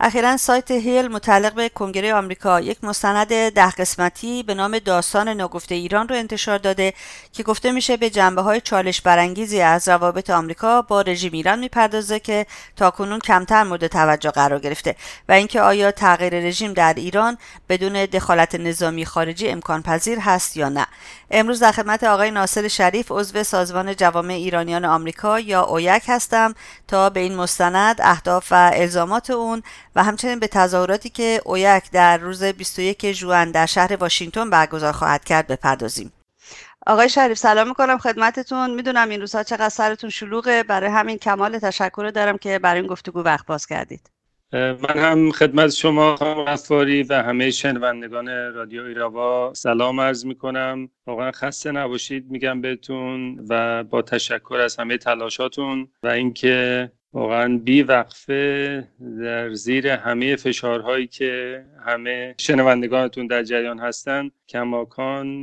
اخیرا سایت هیل متعلق به کنگره آمریکا یک مستند ده قسمتی به نام داستان ناگفته ایران رو انتشار داده که گفته میشه به جنبه های چالش برانگیزی از روابط آمریکا با رژیم ایران می‌پردازه که تاکنون کمتر مورد توجه قرار گرفته و اینکه آیا تغییر رژیم در ایران بدون دخالت نظامی خارجی امکان پذیر هست یا نه. امروز در خدمت آقای ناصر شریف عضو سازمان جوامع ایرانیان آمریکا یا اویک هستم تا به این مستند اهداف و الزامات اون و همچنین به تظاهراتی که اویک در روز 21 ژوئن در شهر واشنگتن برگزار خواهد کرد بپردازیم. آقای شریف سلام می‌کنم خدمتتون. می‌دونم این روزها چقدر سرتون شلوغه. برای همین کمال تشکر دارم که برای این گفتگو وقت باز کردید. من هم خدمت شما خانم و همه شنوندگان رادیو ایراوا سلام عرض می‌کنم. واقعا خسته نباشید میگم بهتون و با تشکر از همه تلاشاتون و اینکه واقعا بی وقفه در زیر همه فشارهایی که همه شنوندگانتون در جریان هستند کماکان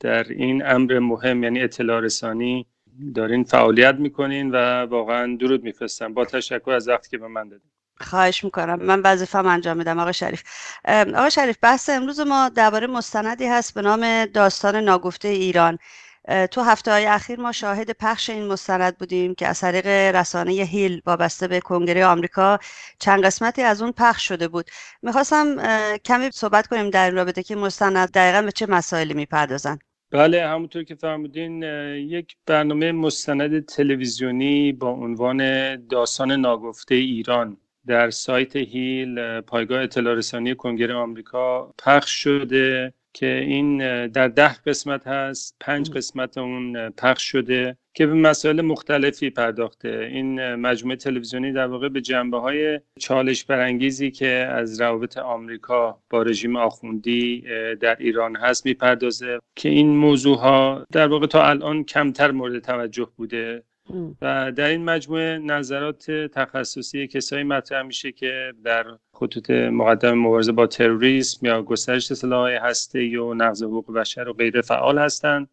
در این امر مهم یعنی اطلاع رسانی دارین فعالیت می‌کنین و واقعا درود میفرستم. با تشکر از وقتی که به من دادین. خواهش می‌کنم. من وظیفه‌ام انجام میدم آقای شریف. آقای شریف بحث امروز ما درباره مستندی هست به نام داستان ناگفته ایران. تو هفته های اخیر ما شاهد پخش این مستند بودیم که از طریق رسانه هیل وابسته به کنگره آمریکا چند قسمتی از اون پخش شده بود. می‌خواستم کمی صحبت کنیم در این رابطه که مستند دقیقا به چه مسائلی می‌پردازن. بله همونطور که فرمودین یک برنامه مستند تلویزیونی با عنوان داستان ناگفته ایران در سایت هیل پایگاه اطلاع رسانی کنگره آمریکا پخش شده. که این در ده قسمت هست پنج قسمت اون پخش شده که به مسائل مختلفی پرداخته. این مجموعه تلویزیونی در واقع به جنبه های چالش برانگیزی که از روابط آمریکا با رژیم آخوندی در ایران هست می‌پردازه که این موضوع ها در واقع تا الان کمتر مورد توجه بوده. و در این مجموعه نظرات تخصصی کسایی مطرح میشه که در خطوط مقدم مبارزه با تروریسم یا گسترش سلاح هسته و نقض حقوق بشر و غیره فعال هستند.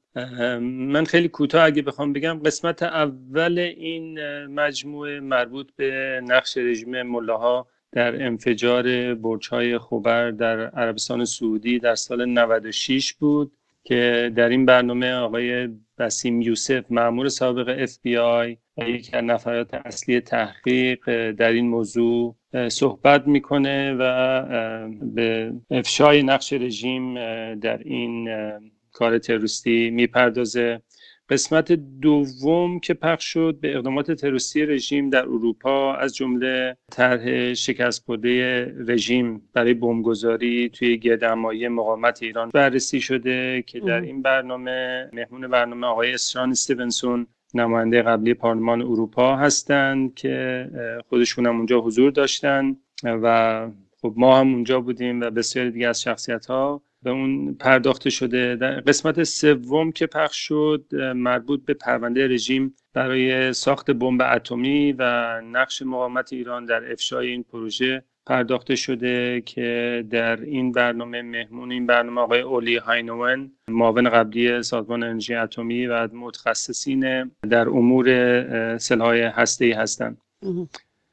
من خیلی کوتاه اگه بخوام بگم قسمت اول این مجموعه مربوط به نقش رژیم ملاها در انفجار برج‌های خوبر در عربستان سعودی در سال 96 بود. که در این برنامه آقای بسیم یوسف معمور سابق اف بی آی و یکی از نفرات اصلی تحقیق در این موضوع صحبت می‌کنه و به افشای نقش رژیم در این کار تروریستی می‌پردازه. قسمت دوم که پخش شد به اقدامات تروریستی رژیم در اروپا از جمله طرح شکست خورده رژیم برای بمبگذاری توی گردمایی مقاومت ایران بررسی شده که در این برنامه مهمون برنامه آقای اسران استیونسون نماینده قبلی پارلمان اروپا هستند که خودشون هم اونجا حضور داشتن و خب ما هم اونجا بودیم و بسیاری دیگه از شخصیت ها به اون پرداخته شده. در قسمت سوم که پخش شد مربوط به پرونده رژیم برای ساخت بمب اتمی و نقش مقاومت ایران در افشای این پروژه پرداخته شده که در این برنامه مهمون این برنامه آقای اولی هاینوون معاون قبلی سازمان انرژی اتمی و متخصصین در امور سلاح هسته‌ای هستند.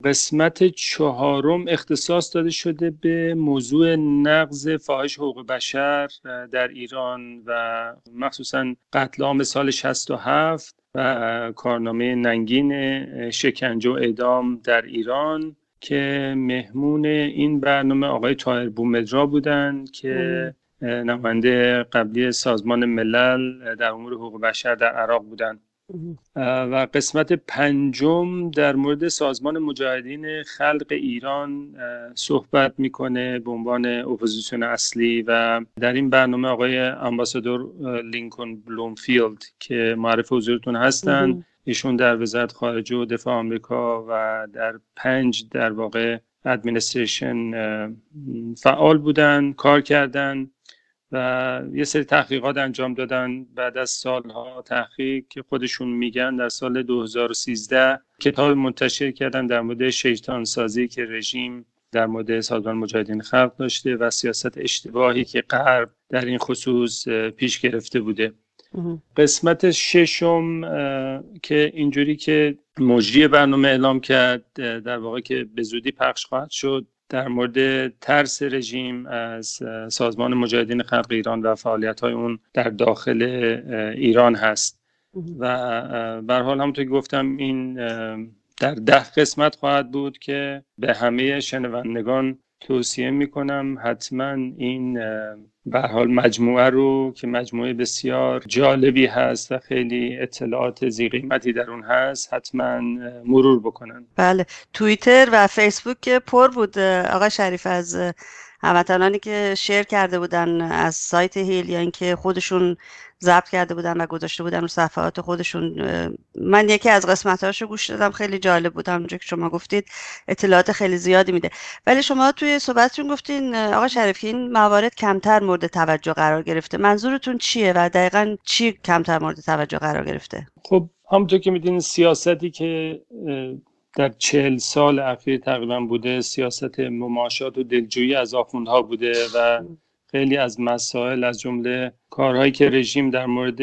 قسمت چهارم اختصاص داده شده به موضوع نقض فاحش حقوق بشر در ایران و مخصوصا قتل عام سال 67 و کارنامه ننگین شکنجه و اعدام در ایران که مهمون این برنامه آقای تاهر بومدرا بودند که نماینده قبلی سازمان ملل در امور حقوق بشر در عراق بودند و قسمت پنجم در مورد سازمان مجاهدین خلق ایران صحبت می‌کنه به عنوان اپوزیسیون اصلی و در این برنامه آقای ambassador لینکن بلومفیلد که معرف حضورتون هستن. ایشون در وزارت خارجه و دفاع آمریکا و در پنج در واقع administration فعال بودن کار کردن. و یه سری تحقیقات انجام دادن بعد از سالها تحقیق که خودشون میگن در سال 2013 کتاب منتشر کردن در مورد شیطان سازی که رژیم در مورد سازمان مجاهدین خلق داشته و سیاست اشتباهی که غرب در این خصوص پیش گرفته بوده. قسمت ششم که اینجوری که مجری برنامه اعلام کرد در واقع که به زودی پخش خواهد شد در مورد ترس رژیم از سازمان مجاهدین خلق ایران و فعالیت های اون در داخل ایران هست. و بر حال همونطور که گفتم این در ده قسمت خواهد بود که به همه شنوندگان توصیه می‌کنم حتما این به حال مجموعه رو که مجموعه بسیار جالبی هست و خیلی اطلاعات زی قیمتی در اون هست حتما مرور بکنن. بله. توییتر و فیسبوک پر بود آقا شریف از هموطنانی که شیر کرده بودن از سایت هیل یا اینکه خودشون ضبط کرده بودن و گذاشته بودن رو صفحات خودشون. من یکی از قسمت رو گوش دادم خیلی جالب بود. همونجور که شما گفتید اطلاعات خیلی زیادی میده. ولی شما توی صحبتتون گفتین آقا شریفی این موارد کمتر مورد توجه قرار گرفته. منظورتون چیه و دقیقا چی کمتر مورد توجه قرار گرفته؟ خب همونطور که میدین سیاستی که در چهل سال اخیر تقریبا بوده سیاست مماشات و دلجویی از آخوندها بوده و خیلی از مسائل از جمله کارهایی که رژیم در مورد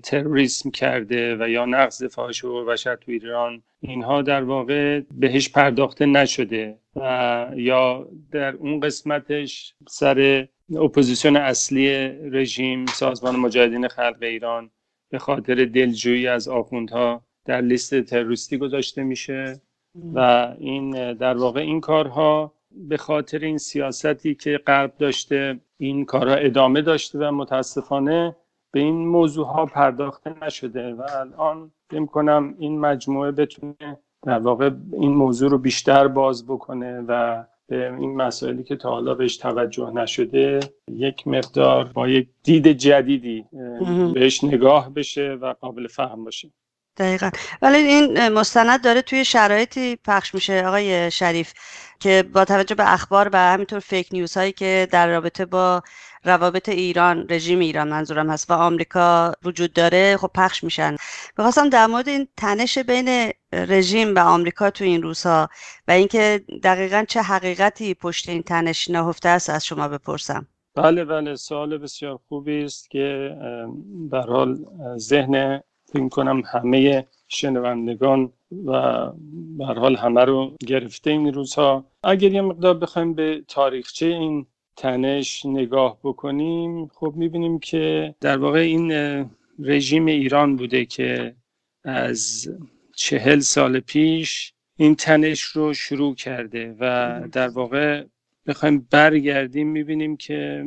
تروریسم کرده و یا نقض فاحش و بشر تو ایران اینها در واقع بهش پرداخته نشده و یا در اون قسمتش سر اپوزیسیون اصلی رژیم سازمان مجاهدین خلق ایران به خاطر دلجویی از آخوندها در لیست تروریستی گذاشته میشه و این در واقع این کارها به خاطر این سیاستی که غرب داشته این کارها ادامه داشته و متاسفانه به این موضوع ها پرداخته نشده و الان فکر کنم این مجموعه بتونه در واقع این موضوع رو بیشتر باز بکنه و به این مسائلی که تا حالا بهش توجه نشده یک مقدار با یک دید جدیدی بهش نگاه بشه و قابل فهم باشه. دقیقا. ولی این مستند داره توی شرایطی پخش میشه آقای شریف که با توجه به اخبار و همینطور فیک نیوز هایی که در رابطه با روابط ایران رژیم ایران منظورم هست و آمریکا وجود داره خب پخش میشن. بخواستم در مورد این تنش بین رژیم و آمریکا تو این روزها و اینکه دقیقا چه حقیقتی پشت این تنش نهفته است از شما بپرسم. بله بله سوال بسیار خوبی است که به حال ذهن فکر کنم همه شنوندگان و به حال همه رو گرفته این روزها. اگر یه مقدار بخوایم به تاریخچه این تنش نگاه بکنیم خب می‌بینیم که در واقع این رژیم ایران بوده که از چهل سال پیش این تنش رو شروع کرده و در واقع بخوایم برگردیم می‌بینیم که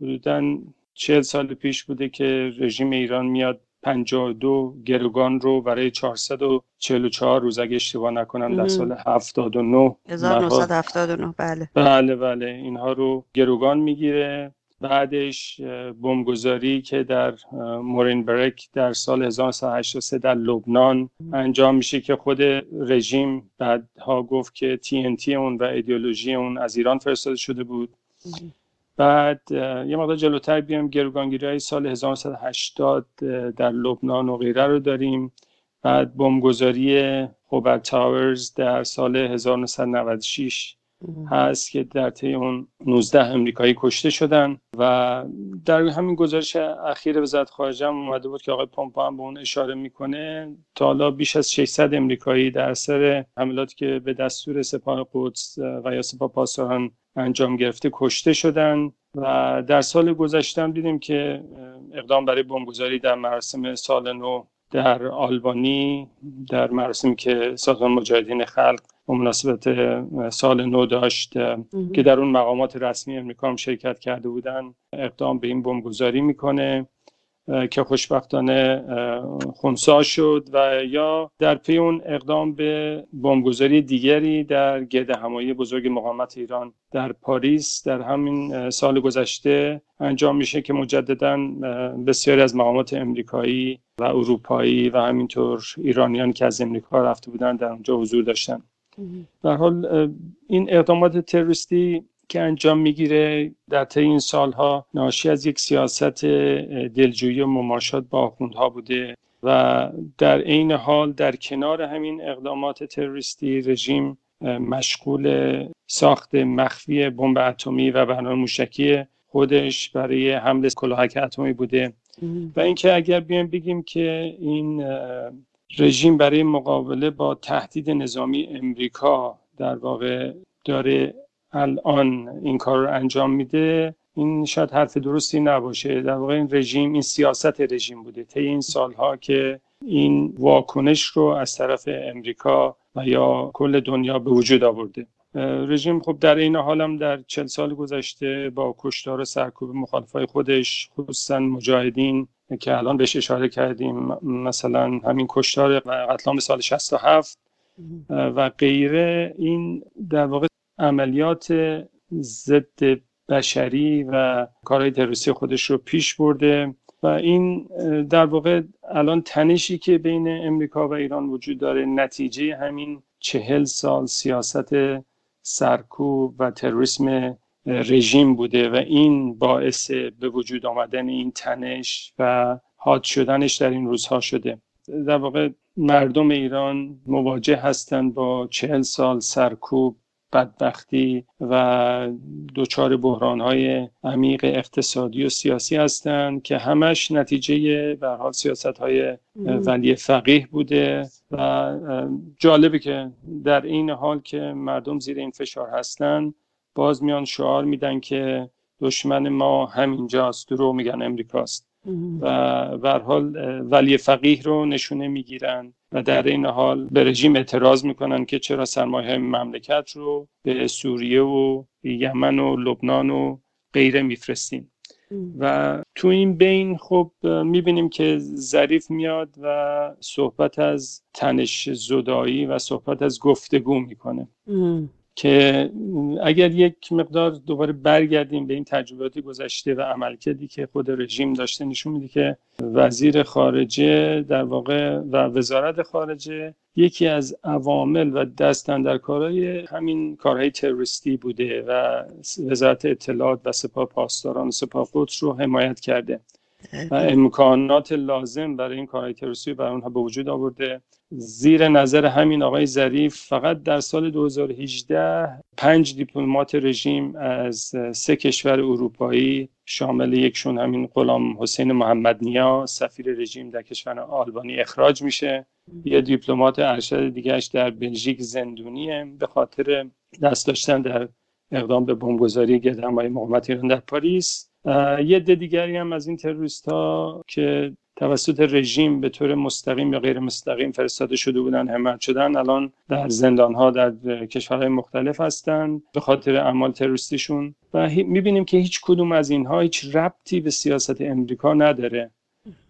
حدودا چهل سال پیش بوده که رژیم ایران میاد 52 گروگان رو برای 444 روز اگه اشتباه نکنم در سال 79 1979 بله. بله بله. اینها رو گروگان می‌گیره. بعدش بمبگذاری که در مورین برک در سال 1983 در لبنان انجام میشه که خود رژیم بعدها گفت که TNT اون و ایدئولوژی اون از ایران فرستاده شده بود. بعد یه مقدار جلوتر بیام گروگانگیری های سال 1980 در لبنان و غیره رو داریم. بعد بمبگذاری خوبر تاورز در سال 1996 هست که در طی اون 19 امریکایی کشته شدن و در همین گزارش اخیر وزارت خارجه هم اومده بود که آقای پومپو هم به اون اشاره می‌کنه. تا حالا بیش از 600 امریکایی در سر حملاتی که به دستور سپاه قدس و یا سپاه پاسداران انجام گرفته کشته شدن و در سال گذشته هم دیدیم که اقدام برای بمبگذاری در مراسم سال نو در آلبانی در مراسمی که سازمان مجاهدین خلق به مناسبت سال نو داشت که در اون مقامات رسمی امریکا هم شرکت کرده بودن اقدام به این بمبگذاری می‌کنه که خوشبختانه خونسا شد و یا در پی اون اقدام به بمبگذاری دیگری در گرد همایی بزرگ مقاومت ایران در پاریس در همین سال گذشته انجام میشه که مجددا بسیاری از مقامات امریکایی و اروپایی و همینطور ایرانیان که از امریکا رفته بودن در اونجا حضور داشتن. در حال این اقدامات تروریستی که انجام می‌گیره در طی این سالها ناشی از یک سیاست دلجویی و مماشات با آخوندها بوده و در عین حال در کنار همین اقدامات تروریستی رژیم مشغول ساخت مخفی بمب اتمی و برنامه موشکی خودش برای حمله کلاهک اتمی بوده. و اینکه اگر بیایم بگیم که این رژیم برای مقابله با تهدید نظامی امریکا در واقع داره الان این کار رو انجام میده. این شاید حرف درستی نباشه. در واقع این رژیم این سیاست رژیم بوده. طی این سالها که این واکنش رو از طرف امریکا و یا کل دنیا به وجود آورده. رژیم خب در این حالم در چل سال گذشته با کشتار و سرکوب مخالفای خودش خصوصا مجاهدین که الان بهش اشاره کردیم مثلا همین کشتار و قتل سال 67 و غیره این در واقع عملیات ضد بشری و کارهای تروریستی خودش رو پیش برده و این در واقع الان تنشی که بین امریکا و ایران وجود داره نتیجه همین چهل سال سیاست سرکوب و تروریسم رژیم بوده و این باعث به وجود آمدن این تنش و حاد شدنش در این روزها شده. در واقع مردم ایران مواجه هستند با چهل سال سرکوب بدبختی و دچار های عمیق اقتصادی و سیاسی هستند که همش نتیجه به حال سیاست های ولی فقیه بوده و جالبه که در این حال که مردم زیر این فشار هستند باز میان شعار میدن که دشمن ما همینجاست درو میگن امریکاست. و به حال ولی فقیه رو نشونه می‌گیرن. و در این حال به رژیم اعتراض می‌کنن که چرا سرمایه مملکت رو به سوریه و یمن و لبنان و غیره میفرستیم. و تو این بین خب می‌بینیم که ظریف میاد و صحبت از تنش زدایی و صحبت از گفتگو می‌کنه. که اگر یک مقدار دوباره برگردیم به این تجربیات گذشته و عملکردی که خود رژیم داشته نشون میده که وزیر خارجه در واقع و وزارت خارجه یکی از عوامل و دستن در کارهای همین کارهای تروریستی بوده و وزارت اطلاعات و سپاه پاسداران سپاه قدس رو حمایت کرده. امکانات لازم برای این کارهای تروریستی برای اونها به وجود آورده. زیر نظر همین آقای ظریف فقط در سال 2018 پنج دیپلمات رژیم از سه کشور اروپایی شامل یکشون همین غلام حسین محمد نیا سفیر رژیم در کشور آلبانی اخراج میشه. یه دیپلمات ارشد دیگهش در بلژیک زندونیه. به خاطر دست داشتن در اقدام به بمبگذاری گردهمایی مقاومت ایران در پاریس یه عده دیگری هم از این تروریست ها که توسط رژیم به طور مستقیم یا غیر مستقیم فرستاده شده بودن حمایت شدن الان در زندان ها در کشورهای مختلف هستند به خاطر اعمال تروریستیشون. و می‌بینیم که هیچ کدوم از اینها هیچ ربطی به سیاست امریکا نداره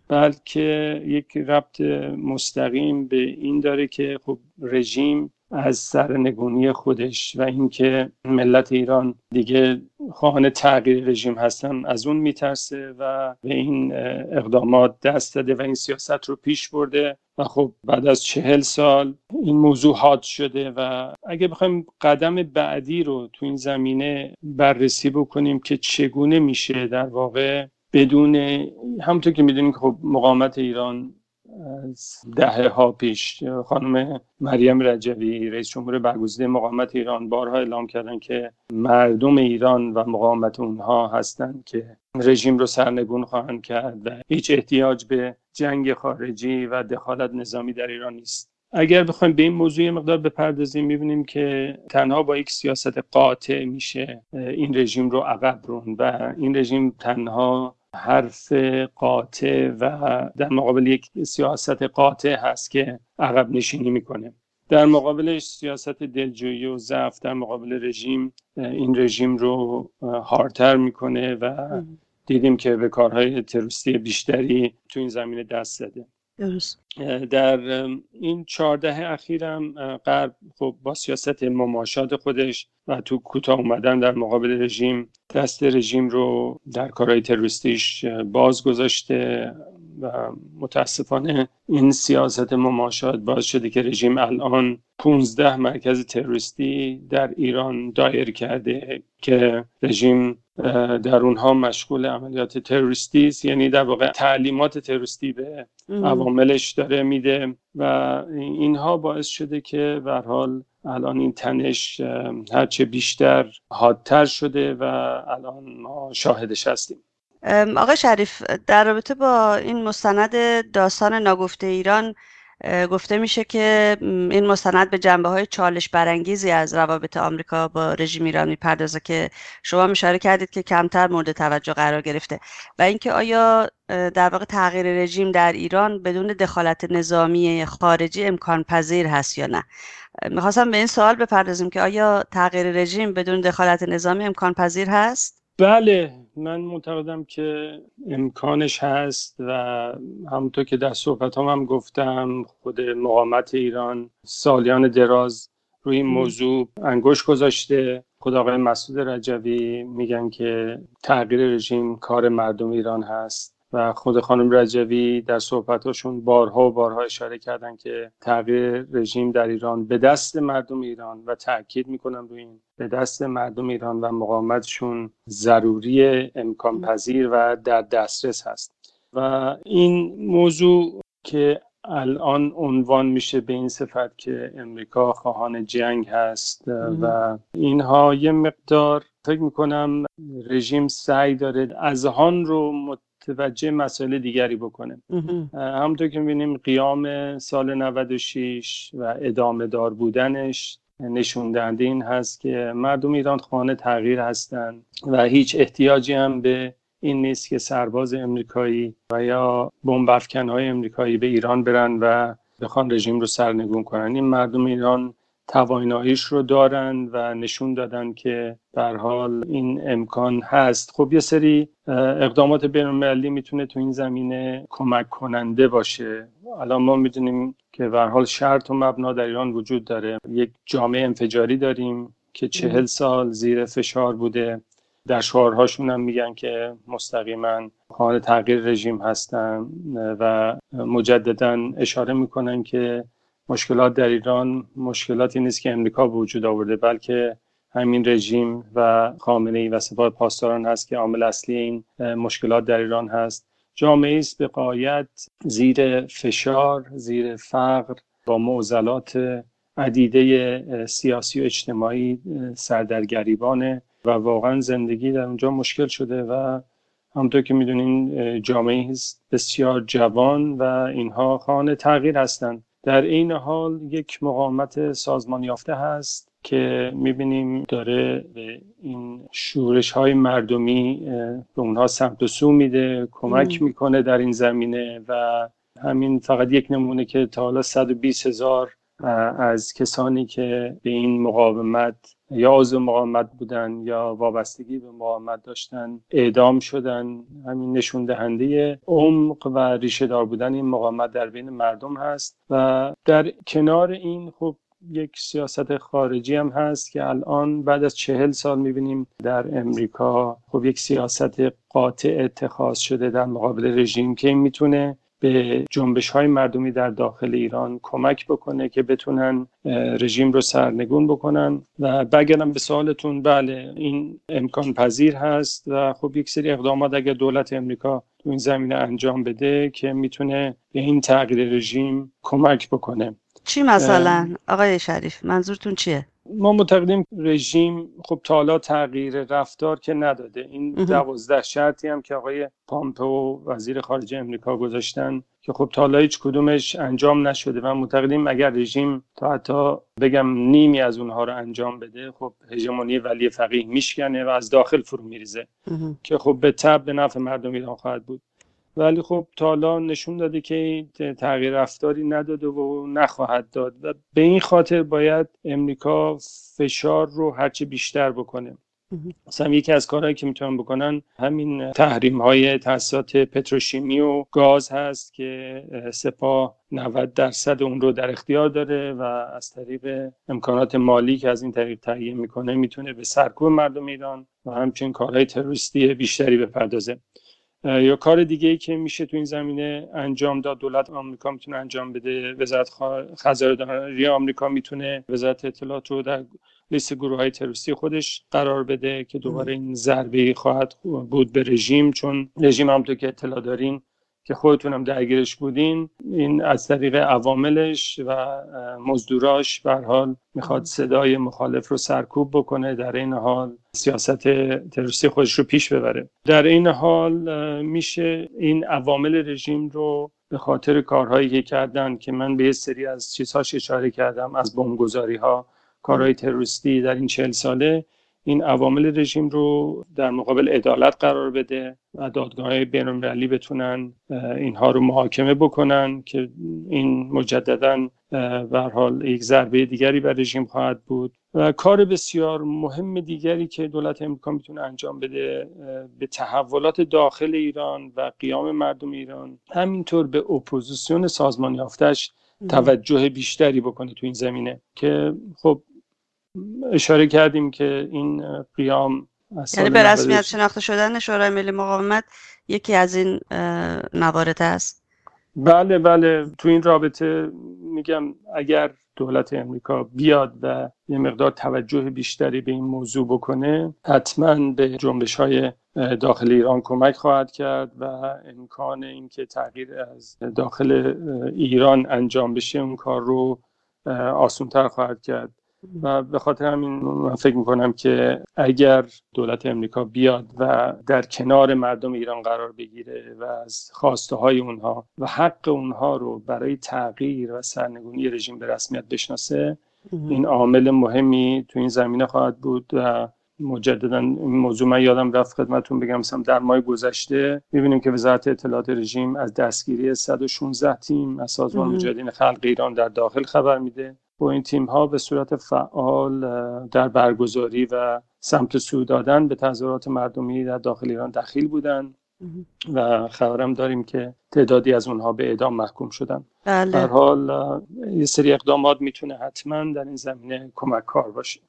بلکه یک ربط مستقیم به این داره که خب رژیم از سرنگونی خودش و اینکه ملت ایران دیگه خواهان تغییر رژیم هستن از اون میترسه و به این اقدامات دست داده و این سیاست رو پیش برده. و خب بعد از چهل سال این موضوع حاد شده و اگه بخوایم قدم بعدی رو تو این زمینه بررسی بکنیم که چگونه میشه در واقع بدون همونطور که می‌دونیم که خب مقاومت ایران از دهه ها پیش خانم مریم رجوی رئیس جمهور برگزیده مقاومت ایران بارها اعلام کردن که مردم ایران و مقاومت اونها هستند که رژیم رو سرنگون خواهند کرد و هیچ احتیاج به جنگ خارجی و دخالت نظامی در ایران نیست. اگر بخوایم به این موضوع مقدار بپردازیم می‌بینیم که تنها با یک سیاست قاطع میشه این رژیم رو عقب رون و این رژیم تنها حرف قاطع و در مقابل یک سیاست قاطع هست که عقب نشینی می‌کنه. در مقابلش سیاست دلجویی و ضعف در مقابل رژیم این رژیم رو هارتر می‌کنه و دیدیم که به کارهای تروریستی بیشتری تو این زمینه دست زده. درست. در این چهارده اخیرم غرب خب با سیاست مماشات خودش و تو کوتاه اومدن در مقابل رژیم دست رژیم رو در کارهای تروریستیش باز گذاشته. و متاسفانه این سیاست مماشات باز شده که رژیم الان 15 مرکز تروریستی در ایران دایر کرده که رژیم در اونها مشغول عملیات تروریستی است. یعنی در واقع تعلیمات تروریستی به عواملش داره میده و اینها باعث شده که به حال الان این تنش هرچه بیشتر حادتر شده و الان ما شاهدش هستیم. آقای شریف در رابطه با این مستند داستان ناگفته ایران گفته میشه که این مستند به جنبه های چالش برانگیزی از روابط آمریکا با رژیم ایران می‌پردازه که شما اشاره کردید که کمتر مورد توجه قرار گرفته. و اینکه آیا در واقع تغییر رژیم در ایران بدون دخالت نظامی خارجی امکان پذیر هست یا نه؟ می‌خواستم به این سوال بپردازیم که آیا تغییر رژیم بدون دخالت نظامی امکان پذیر هست؟ بله من معتقدم که امکانش هست و همونطور که در صحبت هم, هم گفتم خود مقامت ایران سالیان دراز روی این موضوع انگوش گذاشته. خود آقای مسعود رجوی میگن که تغییر رژیم کار مردم ایران هست. خود خانم رجوی در صحبتاشون بارها و بارها اشاره کردن که تغییر رژیم در ایران به دست مردم ایران و تاکید می‌کنم روی این به دست مردم ایران و مقاومتشون ضروری امکان پذیر و در دسترس هست. و این موضوع که الان عنوان میشه به این صفت که امریکا خواهان جنگ هست و اینها یه مقدار فکر می‌کنم رژیم سعی داره اذهان رو متوجه مسائل دیگری بکنه. همونطور که می‌بینیم قیام سال 96 و ادامه دار بودنش نشون دهنده این هست که مردم ایران خانه تغییر هستند و هیچ احتیاجی هم به این نیست که سرباز امریکایی و یا بمب های امریکایی به ایران برن و بخوان رژیم رو سرنگون کنن. این مردم ایران تواناییش رو دارند و نشون دادن که در حال این امکان هست. خب یه سری اقدامات بینالمللی می‌تونه تو این زمینه کمک کننده باشه. الان ما می‌دونیم که به حال شرط و مبنا در ایران وجود داره. یک جامعه انفجاری داریم که چهل سال زیر فشار بوده. در شعارهاشون هم میگن که مستقیما خواهان تغییر رژیم هستن و مجددا اشاره می‌کنن که مشکلات در ایران مشکلاتی نیست که امریکا وجود آورده بلکه همین رژیم و خامنه ای و سپاه پاسداران هست که عامل اصلی این مشکلات در ایران هست. جامعه است به قایت زیر فشار زیر فقر با معضلات عدیده سیاسی و اجتماعی سردرگریبانه و واقعا زندگی در اونجا مشکل شده و همونطور که می‌دونین جامعه است بسیار جوان و اینها خانه تغییر هستند. در این حال یک مقاومت سازمان یافته هست که می‌بینیم داره به این شورش های مردمی به اونها سمت و سو میده کمک می‌کنه در این زمینه و همین فقط یک نمونه که تا حالا 120 هزار از کسانی که به این مقاومت یا عضو مقاومت بودن یا وابستگی به مقاومت داشتن اعدام شدن همین نشون دهنده عمق و ریشه دار بودن این مقاومت در بین مردم هست. و در کنار این خب یک سیاست خارجی هم هست که الان بعد از چهل سال می‌بینیم در امریکا خب یک سیاست قاطع اتخاذ شده در مقابل رژیم که می‌تونه به جنبش های مردمی در داخل ایران کمک بکنه که بتونن رژیم رو سرنگون بکنن. و بگرم به سوالتون. بله این امکان پذیر هست و خب یک سری اقدامات اگر دولت امریکا تو این زمینه انجام بده که می‌تونه به این تغییر رژیم کمک بکنه. چی مثلا؟ آقای شریف منظورتون چیه؟ ما معتقدیم رژیم خب تا تغییر رفتار که نداده. این دوازده شرطی هم که آقای پامپو وزیر خارجه امریکا گذاشتن که خب تا هیچ کدومش انجام نشده و معتقدیم اگر رژیم تا حتی بگم نیمی از اونها رو انجام بده خب هژمونی ولی فقیه میشکنه و از داخل فرو میریزه. که خب به تب به نفع مردم ایران خواهد بود. ولی خب تا نشون داده که تغییر رفتاری نداده و نخواهد داد و به این خاطر باید امریکا فشار رو هرچه بیشتر بکنه. مثلا یکی از کارهایی که می‌تونن بکنن همین تحریم های تاسیسات پتروشیمی و گاز هست که سپاه 90 درصد اون رو در اختیار داره و از طریق امکانات مالی که از این طریق تهیه می‌کنه می‌تونه به سرکوب مردم ایران و همچنین کارهای تروریستی بیشتری بپردازه. یا کار دیگه ای که میشه تو این زمینه انجام داد دولت آمریکا می‌تونه انجام بده وزارت خزانداری آمریکا می‌تونه وزارت اطلاعات رو در لیست گروه های تروریستی خودش قرار بده که دوباره این ضربه خواهد بود به رژیم چون رژیم همونطور که اطلاع دارین که خودتونم درگیرش بودین این از طریق عواملش و مزدوراش به حال می‌خواد صدای مخالف رو سرکوب بکنه در این حال سیاست تروریستی خودش رو پیش ببره. در این حال میشه این عوامل رژیم رو به خاطر کارهایی که کردن که من به یه سری از چیزهاش اشاره کردم از بمبگذاری ها کارهای تروریستی در این چهل ساله این عوامل رژیم رو در مقابل عدالت قرار بده و دادگاه های بینالمللی بتونن اینها رو محاکمه بکنن که این مجددا به حال یک ضربه دیگری بر رژیم خواهد بود. و کار بسیار مهم دیگری که دولت امریکا می‌تونه انجام بده به تحولات داخل ایران و قیام مردم ایران همینطور به اپوزیسیون سازمان یافتش توجه بیشتری بکنه تو این زمینه که خب اشاره کردیم که این قیام یعنی به رسمیت شناخته شدن شورای ملی مقاومت یکی از این موارد است. بله بله. تو این رابطه میگم اگر دولت امریکا بیاد و یه مقدار توجه بیشتری به این موضوع بکنه حتما به جنبش های داخل ایران کمک خواهد کرد و امکان اینکه تغییر از داخل ایران انجام بشه اون کار رو آسونتر خواهد کرد. و به خاطر همین من فکر می‌کنم که اگر دولت امریکا بیاد و در کنار مردم ایران قرار بگیره و از خواسته های اونها و حق اونها رو برای تغییر و سرنگونی رژیم به رسمیت بشناسه این عامل مهمی تو این زمینه خواهد بود و مجددا این موضوع من یادم رفت خدمتون بگم مثلا در ماه گذشته می‌بینیم که وزارت اطلاعات رژیم از دستگیری 116 تیم از سازمان مجاهدین خلق ایران در داخل خبر میده. با این تیم ها به صورت فعال در برگزاری و سمت سو دادن به تظاهرات مردمی در داخل ایران دخیل بودند و خبرم داریم که تعدادی از اونها به اعدام محکوم شدن. بله. در حال یه سری اقدامات می‌تونه حتما در این زمینه کمک کار باشه.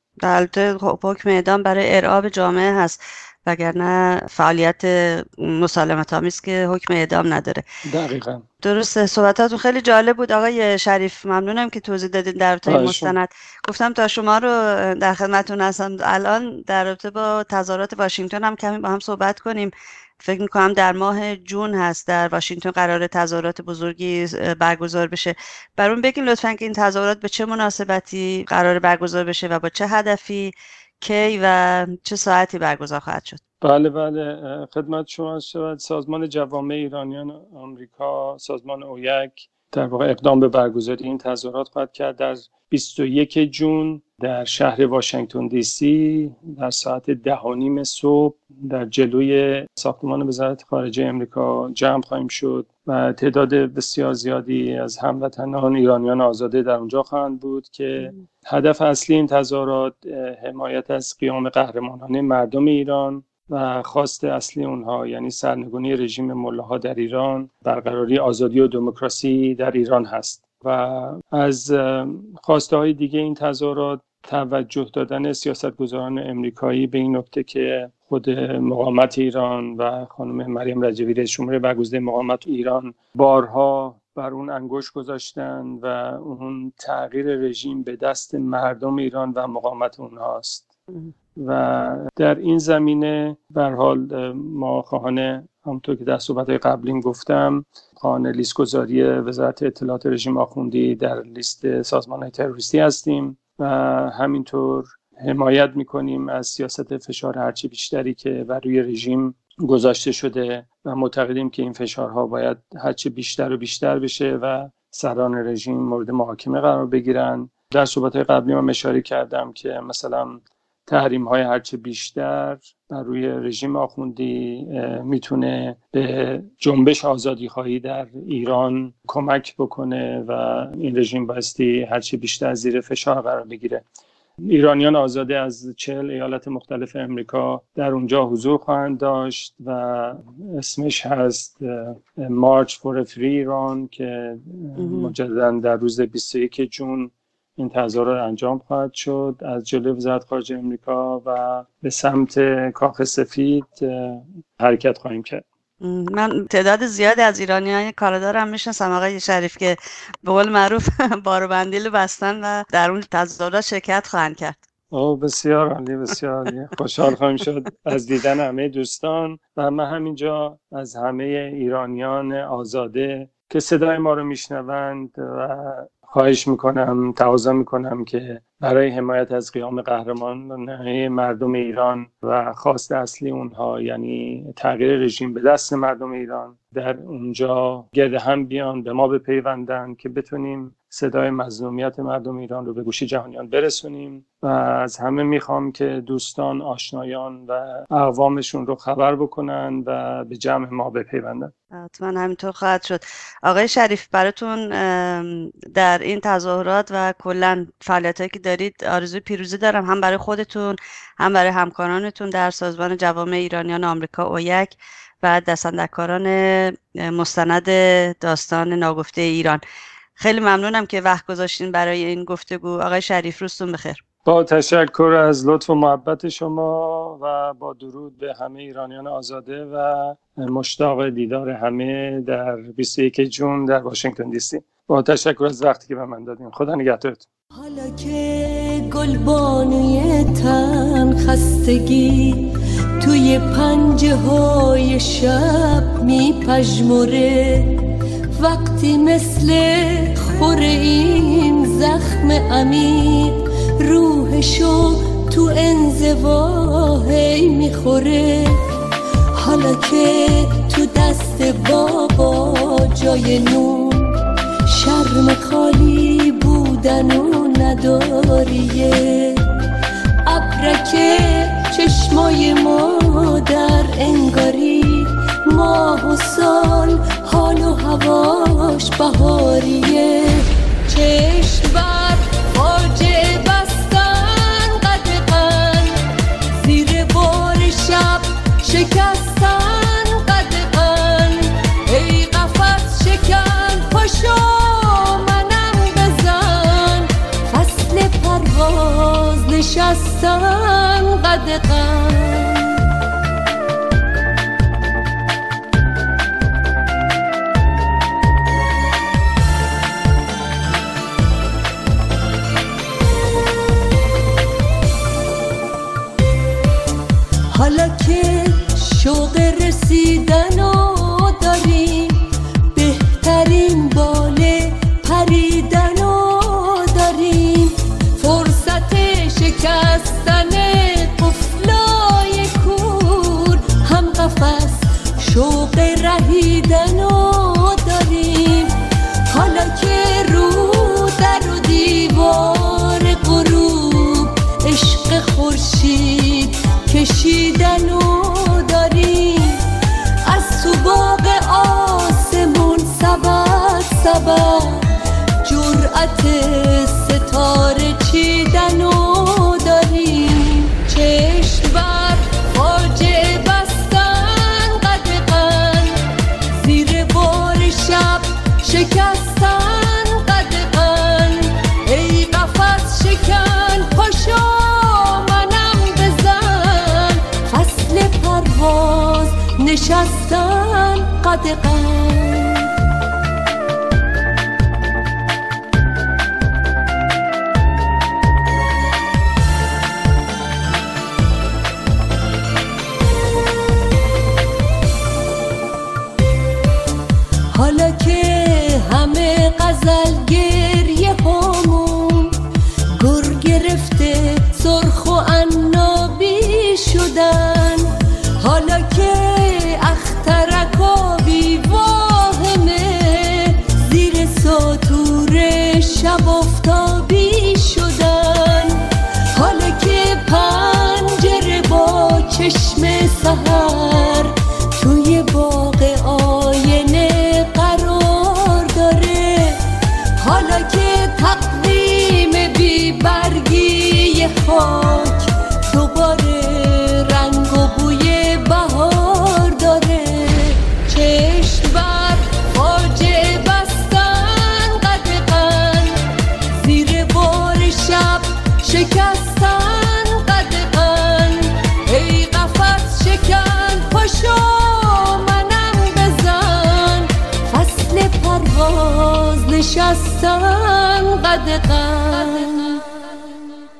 خب، حکم اعدام برای ارعاب جامعه هست وگرنه فعالیت مسالمت آمیز که حکم اعدام نداره. دقیقا. درسته صحبتاتون خیلی جالب بود. آقای شریف ممنونم که توضیح دادین در رابطه مستند. گفتم تا شما رو در خدمتتون هستم. الان در رابطه با تظاهرات واشنگتن هم کمی با هم صحبت کنیم. فکر می‌کنم در ماه جون هست در واشنگتن قرار تظاهرات بزرگی برگزار بشه. برون بگین لطفا که این تظاهرات به چه مناسبتی قرار برگزار بشه و با چه هدفی کی و چه ساعتی برگزار خواهد شد؟ بله بله. خدمت شما شود. سازمان جوامع ایرانیان آمریکا سازمان اویک در واقع اقدام به برگزاری این تظاهرات خواهد کرد. در 21 جون در شهر واشنگتن دی سی در ساعت ده و نیم صبح در جلوی ساختمان وزارت خارجه امریکا جمع خواهیم شد و تعداد بسیار زیادی از هموطنان ایرانیان آزاده در اونجا خواهند بود که هدف اصلی این تظاهرات حمایت از قیام قهرمانانه مردم ایران و خواست اصلی اونها یعنی سرنگونی رژیم ملاها در ایران برقراری آزادی و دموکراسی در ایران هست. و از خواسته های دیگه این تظاهرات توجه دادن سیاستگزاران امریکایی به این نکته که خود مقامت ایران و خانم مریم رجوی رئیس جمهور برگزیده مقامت ایران بارها بر اون انگوش گذاشتن و اون تغییر رژیم به دست مردم ایران و مقامت اونهاست. و در این زمینه بر حال ما خواهان همونطور که در صحبت قبلیم گفتم خواهان لیست گذاری وزارت اطلاعات رژیم آخوندی در لیست سازمان تروریستی هستیم و همینطور حمایت می‌کنیم از سیاست فشار هرچی بیشتری که بر روی رژیم گذاشته شده و معتقدیم که این فشارها باید هرچی بیشتر و بیشتر بشه و سران رژیم مورد محاکمه قرار بگیرن. در صحبت قبلی من اشاره کردم که مثلا تحریم های هرچه بیشتر بر روی رژیم آخوندی می‌تونه به جنبش آزادی خواهی در ایران کمک بکنه و این رژیم بایستی هرچه بیشتر زیر فشار قرار بگیره. ایرانیان آزاده از چهل ایالت مختلف امریکا در اونجا حضور خواهند داشت و اسمش هست مارچ فور فری ایران که مجددا در روز 21 جون این تظاهرات انجام خواهد شد. از جلوی وزارت خارجه امریکا و به سمت کاخ سفید حرکت خواهیم کرد. من تعداد زیادی از ایرانی های کارادار هم می‌شناسم. آقای شریف که به قول معروف بارو بندیل بستن و در اون تظاهرات شرکت خواهند کرد. او بسیار عالی بسیار عالی. خوشحال خواهیم شد از دیدن همه دوستان و من همینجا از همه ایرانیان آزاده که صدای ما رو میشنوند و خواهش می‌کنم تقاضا می‌کنم که برای حمایت از قیام قهرمان مردم ایران و خواست اصلی اونها یعنی تغییر رژیم به دست مردم ایران در اونجا گرد هم بیان به ما بپیوندن که بتونیم صدای مظلومیت مردم ایران رو به گوش جهانیان برسونیم. و از همه می‌خوام که دوستان آشنایان و اقوامشون رو خبر بکنن و به جمع ما بپیوندن. حتما همینطور خواهد شد. آقای شریف براتون در این تظاهرات و کلا فعالیتایی که دارید آرزوی پیروزی دارم هم برای خودتون هم برای همکارانتون در سازمان جوامع ایرانیان آمریکا اویک و دستندکاران مستند داستان ناگفته ایران. خیلی ممنونم که وقت گذاشتین برای این گفتگو. آقای شریف روزتون بخیر. با تشکر از لطف و محبت شما و با درود به همه ایرانیان آزاده و مشتاق دیدار همه در 21 جون در واشنگتن دی سی. با تشکر از وقتی که به من دادین. خدا نگهدارتون. حالا که گلبانوی تن خستگی توی پنجه های شب می پجموره وقتی مثل خور این زخم عمیق روحشو تو انزواهی می‌خوره. حالا که تو دست بابا جای نون شرم خالی بودن و نداریه ابرک چشمای مادر انگاری ماه و سال حال و هواش بهاریه. چشم پرواز نشستن قدقن حالا سبد جرأت ستاره چیدن و داریم چشم بر فاجعه بستن قدقن زیر بار شب شکستن قدقن ای قفص شکن پاشو منم بزن. فصل پرواز نشستن قدقن نشستن قدقن